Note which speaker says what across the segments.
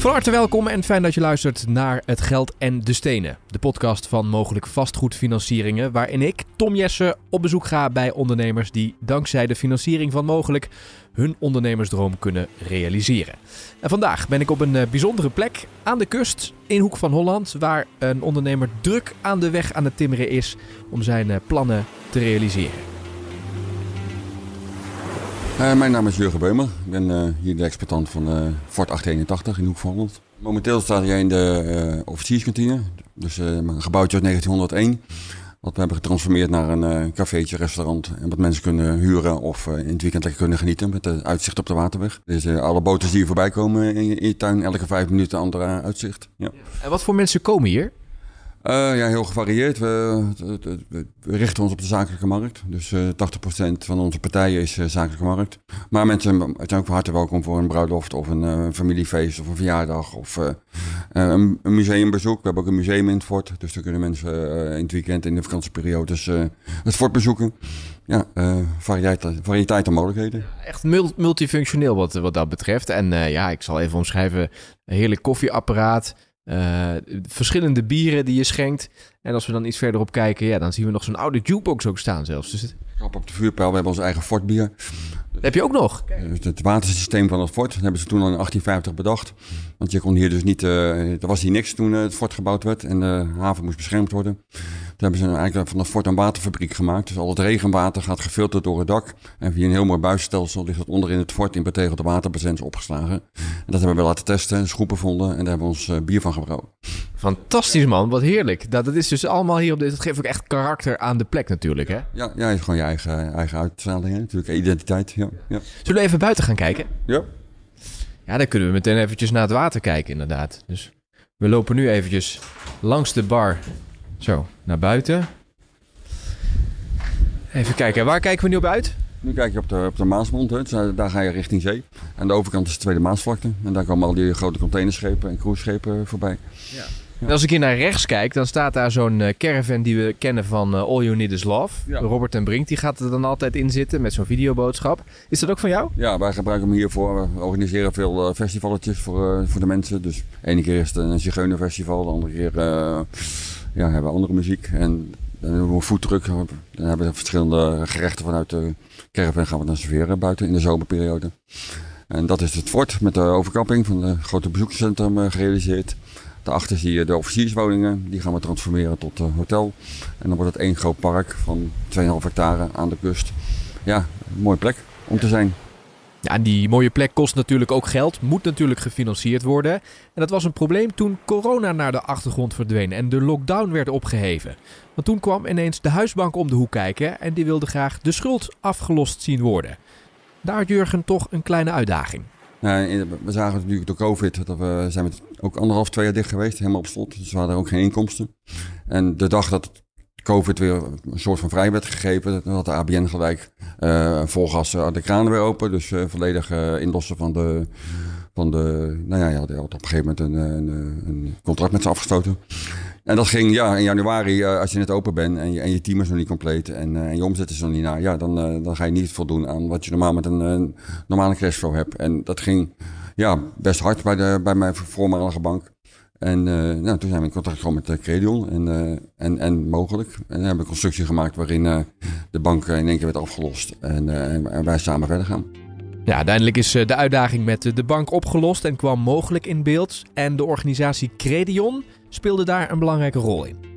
Speaker 1: Van harte welkom en fijn dat je luistert naar Het Geld en de Stenen. De podcast van mogelijk vastgoedfinancieringen, waarin ik, Tom Jessen, op bezoek ga bij ondernemers die dankzij de financiering van mogelijk hun ondernemersdroom kunnen realiseren. En vandaag ben ik op een eh, bijzondere plek aan de kust in Hoek van Holland, waar een ondernemer druk aan de weg aan het timmeren is om zijn eh, plannen te realiseren.
Speaker 2: Uh, mijn naam is Jurgen Beumer. Ik ben uh, hier de exploitant van uh, Fort 881 in Hoek van Holland. Momenteel staat hij in de officierskantine. Dus een gebouwtje uit 1901. Wat we hebben getransformeerd naar een cafeetje, restaurant. En wat mensen kunnen huren of in het weekend lekker kunnen genieten met het uitzicht op de waterweg. Dus alle boten die hier voorbij komen in, in je tuin, elke vijf minuten een ander uitzicht. Ja.
Speaker 1: En wat voor mensen komen hier?
Speaker 2: Uh, ja, heel gevarieerd. We, richten ons op de zakelijke markt. Dus uh, 80% van onze partijen is uh, zakelijke markt. Maar mensen zijn ook van harte welkom voor een bruiloft of een familiefeest of een verjaardag of een, een, museumbezoek. We hebben ook een museum in het fort. Dus dan kunnen mensen in het weekend in de vakantieperiodes het fort bezoeken. Ja, variëteit, variëteit en mogelijkheden.
Speaker 1: Echt multifunctioneel wat, wat dat betreft. En ja, ik zal even omschrijven. Een heerlijk koffieapparaat. Uh, verschillende bieren die je schenkt. En als we dan iets verderop kijken, ja, dan zien we nog zo'n oude jukebox ook staan zelfs. Dus.
Speaker 2: Op, op de vuurpijl, we hebben ons eigen fortbier.
Speaker 1: Dat heb je ook nog?
Speaker 2: Dus het watersysteem van het fort dat hebben ze toen al in 1850 bedacht. Want je kon hier dus niet, uh, er was hier niks toen uh, het fort gebouwd werd en de haven moest beschermd worden. Toen hebben ze eigenlijk van het fort een waterfabriek gemaakt. Dus al het regenwater gaat gefilterd door het dak. En via een heel mooi buisstelsel ligt het onder in het fort in betegelde waterbazens opgeslagen. En dat hebben we laten testen, schroepen vonden en daar hebben we ons uh, bier van gebrouwen.
Speaker 1: Fantastisch man, wat heerlijk. Dat, dat is dus allemaal hier op dit. Dat geeft ook echt karakter aan de plek natuurlijk hè?
Speaker 2: Ja, ja is gewoon je eigen, eigen uitstraling natuurlijk, identiteit. Ja, ja.
Speaker 1: Zullen we even buiten gaan kijken?
Speaker 2: Ja.
Speaker 1: Ja, dan kunnen we meteen eventjes naar het water kijken inderdaad. Dus we lopen nu eventjes langs de bar zo, naar buiten. Even kijken, waar kijken we nu op uit?
Speaker 2: Nu kijk je op de, op de Maasmond, hè. Dus, daar ga je richting zee. Aan de overkant is de Tweede Maasvlakte. En daar komen al die grote containerschepen en cruiseschepen voorbij.
Speaker 1: Ja. En als ik hier naar rechts kijk, dan staat daar zo'n uh, caravan die we kennen van uh, All You Need Is Love. Robert en Brink, die gaat er dan altijd in zitten met zo'n videoboodschap. Is dat ook van jou?
Speaker 2: Ja, wij gebruiken hem hiervoor. We organiseren veel uh, festivaletjes voor, voor de mensen. Dus de ene keer is het een Zigeunerfestival, de andere keer ja, hebben we andere muziek. En dan hebben we een foodtruck. Dan hebben we verschillende gerechten vanuit de caravan gaan we dan serveren buiten in de zomerperiode. En dat is het fort met de overkapping van het grote bezoekerscentrum gerealiseerd. Daarachter zie je de officierswoningen. Die gaan we transformeren tot uh, hotel. En dan wordt het één groot park van 2,5 hectare aan de kust. Ja, een mooie plek om te zijn.
Speaker 1: Ja, die mooie plek kost natuurlijk ook geld, moet natuurlijk gefinancierd worden. En dat was een probleem toen corona naar de achtergrond verdween en de lockdown werd opgeheven. Want toen kwam ineens de huisbank om de hoek kijken en die wilde graag de schuld afgelost zien worden. Daar Jurgen toch een kleine uitdaging.
Speaker 2: We zagen natuurlijk door COVID dat we zijn met ook anderhalf, twee jaar dicht geweest, helemaal op slot. Dus we hadden ook geen inkomsten. En de dag dat COVID weer een soort van vrij werd gegeven, had de ABN gelijk uh, vol gas uh, de kranen weer open. Dus uh, volledig inlossen van de, van de, nou ja, je had op een gegeven moment een, een, een contract met ze afgestoten. En dat ging, ja, in januari, als je net open bent en je, en je team is nog niet compleet en, en je omzet is nog niet naar, ja, dan, dan ga je niet voldoen aan wat je normaal met een normale cashflow hebt. En dat ging, ja, best hard bij, de, bij mijn voormalige bank. En nou, toen zijn we in contact gekomen met Credion en, uh, en, en mogelijk. En hebben we een constructie gemaakt waarin de bank in één keer werd afgelost. En, en wij samen verder gaan.
Speaker 1: Ja, uiteindelijk is de uitdaging met de bank opgelost en kwam mogelijk in beeld. En de organisatie Credion speelde daar een belangrijke rol in.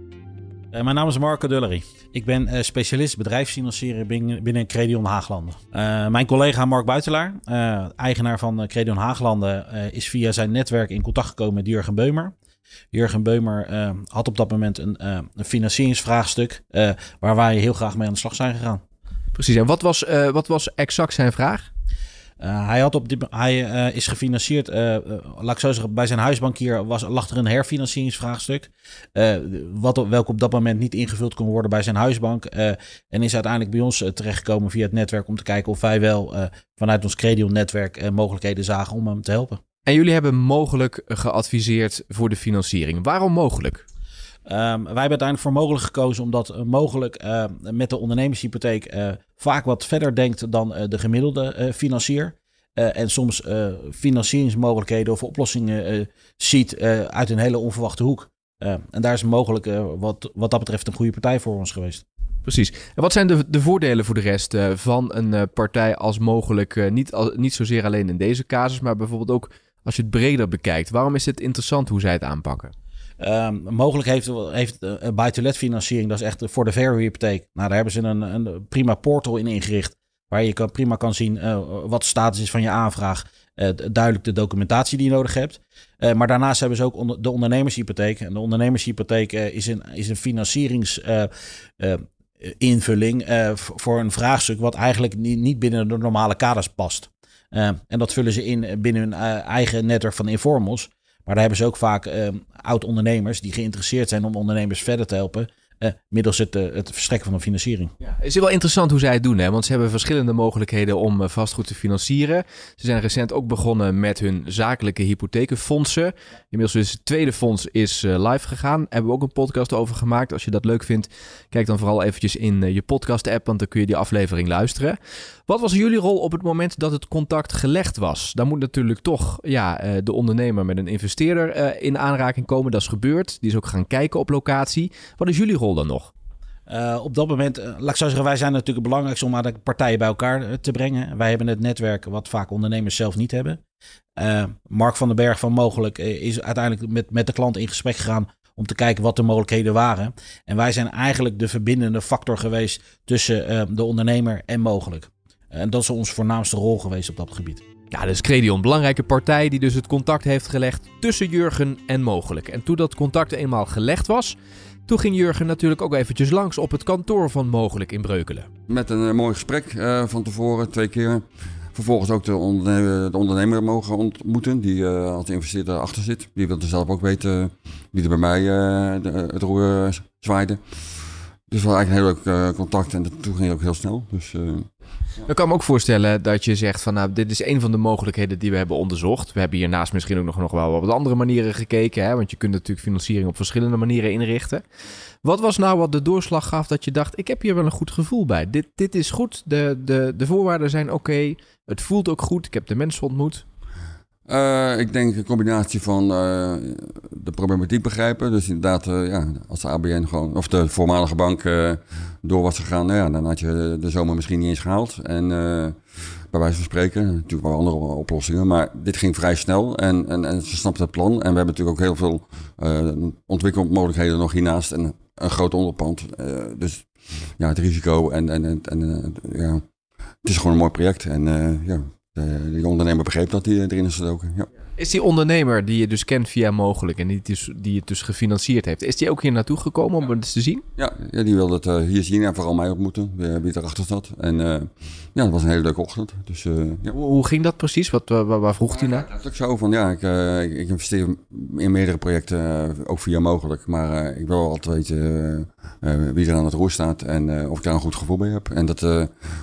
Speaker 3: Uh, mijn naam is Marco Dullery. Ik ben uh, specialist bedrijfsfinancieren binnen, binnen Credion Haaglanden. Uh, mijn collega Mark Buitelaar, eigenaar van Credion Haaglanden, is via zijn netwerk in contact gekomen met Jurgen Beumer. Jurgen Beumer had op dat moment een, een financieringsvraagstuk waar wij heel graag mee aan de slag zijn gegaan.
Speaker 1: Precies, en wat was, wat was exact zijn vraag?
Speaker 3: Uh, hij, had op die, hij uh, is gefinancierd, uh, laat ik zo zeggen, bij zijn huisbankier was, lag er een herfinancieringsvraagstuk. wat, welke op dat moment niet ingevuld kon worden bij zijn huisbank. en is uiteindelijk bij ons terechtgekomen via het netwerk om te kijken of wij wel vanuit ons Credion-netwerk mogelijkheden zagen om hem te helpen.
Speaker 1: En jullie hebben mogelijk geadviseerd voor de financiering. Waarom mogelijk?
Speaker 3: Um, wij hebben uiteindelijk voor mogelijk gekozen omdat uh, mogelijk uh, met de ondernemershypotheek uh, vaak wat verder denkt dan de gemiddelde financier. en soms financieringsmogelijkheden of oplossingen ziet uit een hele onverwachte hoek. en daar is mogelijk wat, wat dat betreft een goede partij voor ons geweest.
Speaker 1: Precies. En wat zijn de, de voordelen voor de rest van een partij als mogelijk, niet, al, niet zozeer alleen in deze casus, maar bijvoorbeeld ook als je het breder bekijkt? Waarom is het interessant hoe zij het aanpakken?
Speaker 3: Um, mogelijk heeft, heeft een buy-to-let financiering, dat is echt voor de verhuurhypotheek. Nou, daar hebben ze een, een prima portal in ingericht. Waar je kan, prima kan zien uh, wat de status is van je aanvraag. Uh, duidelijk de documentatie die je nodig hebt. Uh, maar daarnaast hebben ze ook de ondernemershypotheek. En de ondernemershypotheek is, een, is een financieringsinvulling voor een vraagstuk wat eigenlijk niet, niet binnen de normale kaders past. en dat vullen ze in binnen hun eigen netwerk van informals. Maar daar hebben ze ook vaak uh, oud-ondernemers die geïnteresseerd zijn om ondernemers verder te helpen. Uh, middels het, uh, het verstrekken van een financiering.
Speaker 1: Ja, het is wel interessant hoe zij het doen, hè? want ze hebben verschillende mogelijkheden om uh, vastgoed te financieren. Ze zijn recent ook begonnen met hun zakelijke hypothekenfondsen. Inmiddels is het tweede fonds is live gegaan. Daar hebben we ook een podcast over gemaakt. Als je dat leuk vindt, kijk dan vooral eventjes in je podcast-app, want dan kun je die aflevering luisteren. Wat was jullie rol op het moment dat het contact gelegd was? Dan moet natuurlijk toch ja, de ondernemer met een investeerder in aanraking komen. Dat is gebeurd. Die is ook gaan kijken op locatie. Wat is jullie rol? Dan nog?
Speaker 3: Uh, op dat moment, uh, laat ik zo zeggen, wij zijn natuurlijk het belangrijkste om de partijen bij elkaar uh, te brengen. Wij hebben het netwerk wat vaak ondernemers zelf niet hebben. Mark van den Berg van Mogelijk is uiteindelijk met, met de klant in gesprek gegaan om te kijken wat de mogelijkheden waren. En wij zijn eigenlijk de verbindende factor geweest tussen de ondernemer en Mogelijk. En dat is onze voornaamste rol geweest op dat gebied.
Speaker 1: Ja, dus Credion, belangrijke partij die dus het contact heeft gelegd tussen Jurgen en Mogelijk. En toen dat contact eenmaal gelegd was, toen ging Jurgen natuurlijk ook eventjes langs op het kantoor van Mogelijk in Breukelen.
Speaker 2: Met een uh, mooi gesprek uh, van tevoren, twee keer. Vervolgens ook de, ondernemer, de ondernemer mogen ontmoeten, die uh, als investeerder achter zit. Die wilde zelf ook weten wie er bij mij het roer zwaaide. Dus we eigenlijk een heel leuk contact en toen ging ook heel snel. Dus
Speaker 1: ik kan me ook voorstellen dat je zegt van nou, dit is een van de mogelijkheden die we hebben onderzocht. We hebben hiernaast misschien ook nog, nog wel wat andere manieren gekeken. Hè? Want je kunt natuurlijk financiering op verschillende manieren inrichten. Wat was nou wat de doorslag gaf dat je dacht, ik heb hier wel een goed gevoel bij. Dit, dit is goed, de, de, de voorwaarden zijn oké, het voelt ook goed, ik heb de mensen ontmoet.
Speaker 2: Uh, ik denk een combinatie van uh, de problematiek begrijpen. Dus inderdaad, uh, ja, als de ABN gewoon, of de voormalige bank door was gegaan, nou ja, dan had je de zomer misschien niet eens gehaald. En bij wijze van spreken, natuurlijk wel andere oplossingen, maar dit ging vrij snel en, en, en ze snapten het plan. En we hebben natuurlijk ook heel veel ontwikkelmogelijkheden nog hiernaast en een groot onderpand. dus ja, het risico en, en, en, en ja, het is gewoon een mooi project. En ja, de, die ondernemer begreep dat hij erin is gedoken. Ja.
Speaker 1: Is die ondernemer die je dus kent via mogelijk en die, dus, die het dus gefinancierd heeft, is die ook hier naartoe gekomen om het te zien?
Speaker 2: Ja, ja die wilde het uh, hier zien en vooral mij ontmoeten, wie, erachter zat. En uh, ja, dat was een hele leuke ochtend. Dus, uh, ja.
Speaker 1: hoe, hoe, ging dat precies? Wat, waar, waar vroeg hij naar?
Speaker 2: Het is zo van, ja, ik, ik, investeer in meerdere projecten, ook via mogelijk. Maar ik wil altijd weten wie er aan het roer staat en of ik daar een goed gevoel bij heb. En dat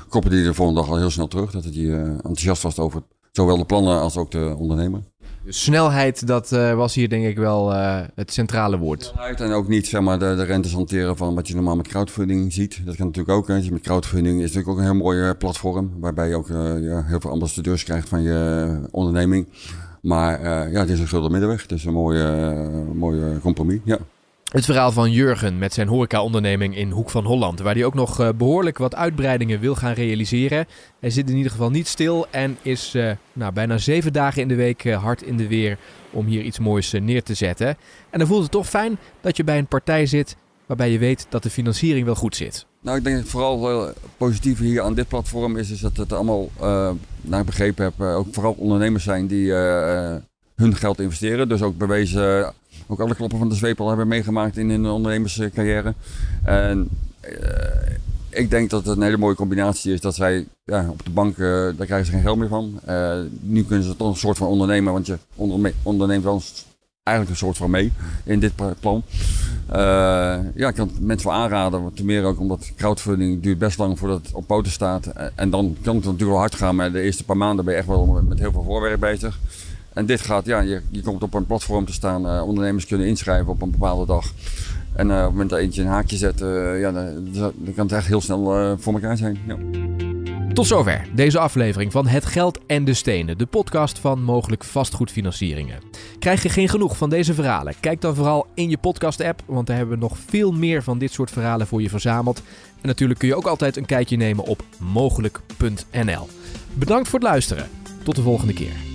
Speaker 2: koppelde hij de volgende dag al heel snel terug, dat hij enthousiast was over zowel de plannen als ook de ondernemer.
Speaker 1: Snelheid, dat uh, was hier denk ik wel uh, het centrale woord.
Speaker 2: Snelheid en ook niet zeg maar, de, de rentes hanteren van wat je normaal met crowdfunding ziet. Dat kan natuurlijk ook. Hè. Met crowdfunding is natuurlijk ook een heel mooi uh, platform. Waarbij je ook ja, heel veel ambassadeurs krijgt van je onderneming. Maar ja, het is een gulden middenweg. Het is een mooie, mooie compromis. Ja.
Speaker 1: Het verhaal van Jurgen met zijn horeca-onderneming in Hoek van Holland, waar hij ook nog uh, behoorlijk wat uitbreidingen wil gaan realiseren. Hij zit in ieder geval niet stil en is uh, nou, bijna zeven dagen in de week uh, hard in de weer om hier iets moois neer te zetten. En dan voelt het toch fijn dat je bij een partij zit waarbij je weet dat de financiering wel goed zit.
Speaker 2: Nou, ik denk vooral positief hier aan dit platform is, is dat het allemaal, naar ik begrepen heb, ook vooral ondernemers zijn die hun geld investeren. Dus ook bewezen ook alle kloppen van de zweep al hebben meegemaakt in hun ondernemerscarrière. En uh, ik denk dat het een hele mooie combinatie is dat zij ja, op de bank, uh, daar krijgen ze geen geld meer van. Uh, nu kunnen ze toch een soort van ondernemen, want je onderneemt wel eigenlijk een soort van mee in dit plan. ja, ik kan het mensen wel aanraden, ten meer ook omdat crowdfunding duurt best lang voordat het op poten staat. En dan kan het natuurlijk wel hard gaan, maar de eerste paar maanden ben je echt wel met heel veel voorwerk bezig. En dit gaat, ja, je, je komt op een platform te staan. Uh, ondernemers kunnen inschrijven op een bepaalde dag. En uh, op het moment dat eentje een haakje zet, uh, ja, dan, dan, kan het echt heel snel voor elkaar zijn.
Speaker 1: Tot zover deze aflevering van Het Geld en de Stenen, de podcast van mogelijk vastgoedfinancieringen. Krijg je geen genoeg van deze verhalen? Kijk dan vooral in je podcast-app, want daar hebben we nog veel meer van dit soort verhalen voor je verzameld. En natuurlijk kun je ook altijd een kijkje nemen op mogelijk.nl. Bedankt voor het luisteren. Tot de volgende keer.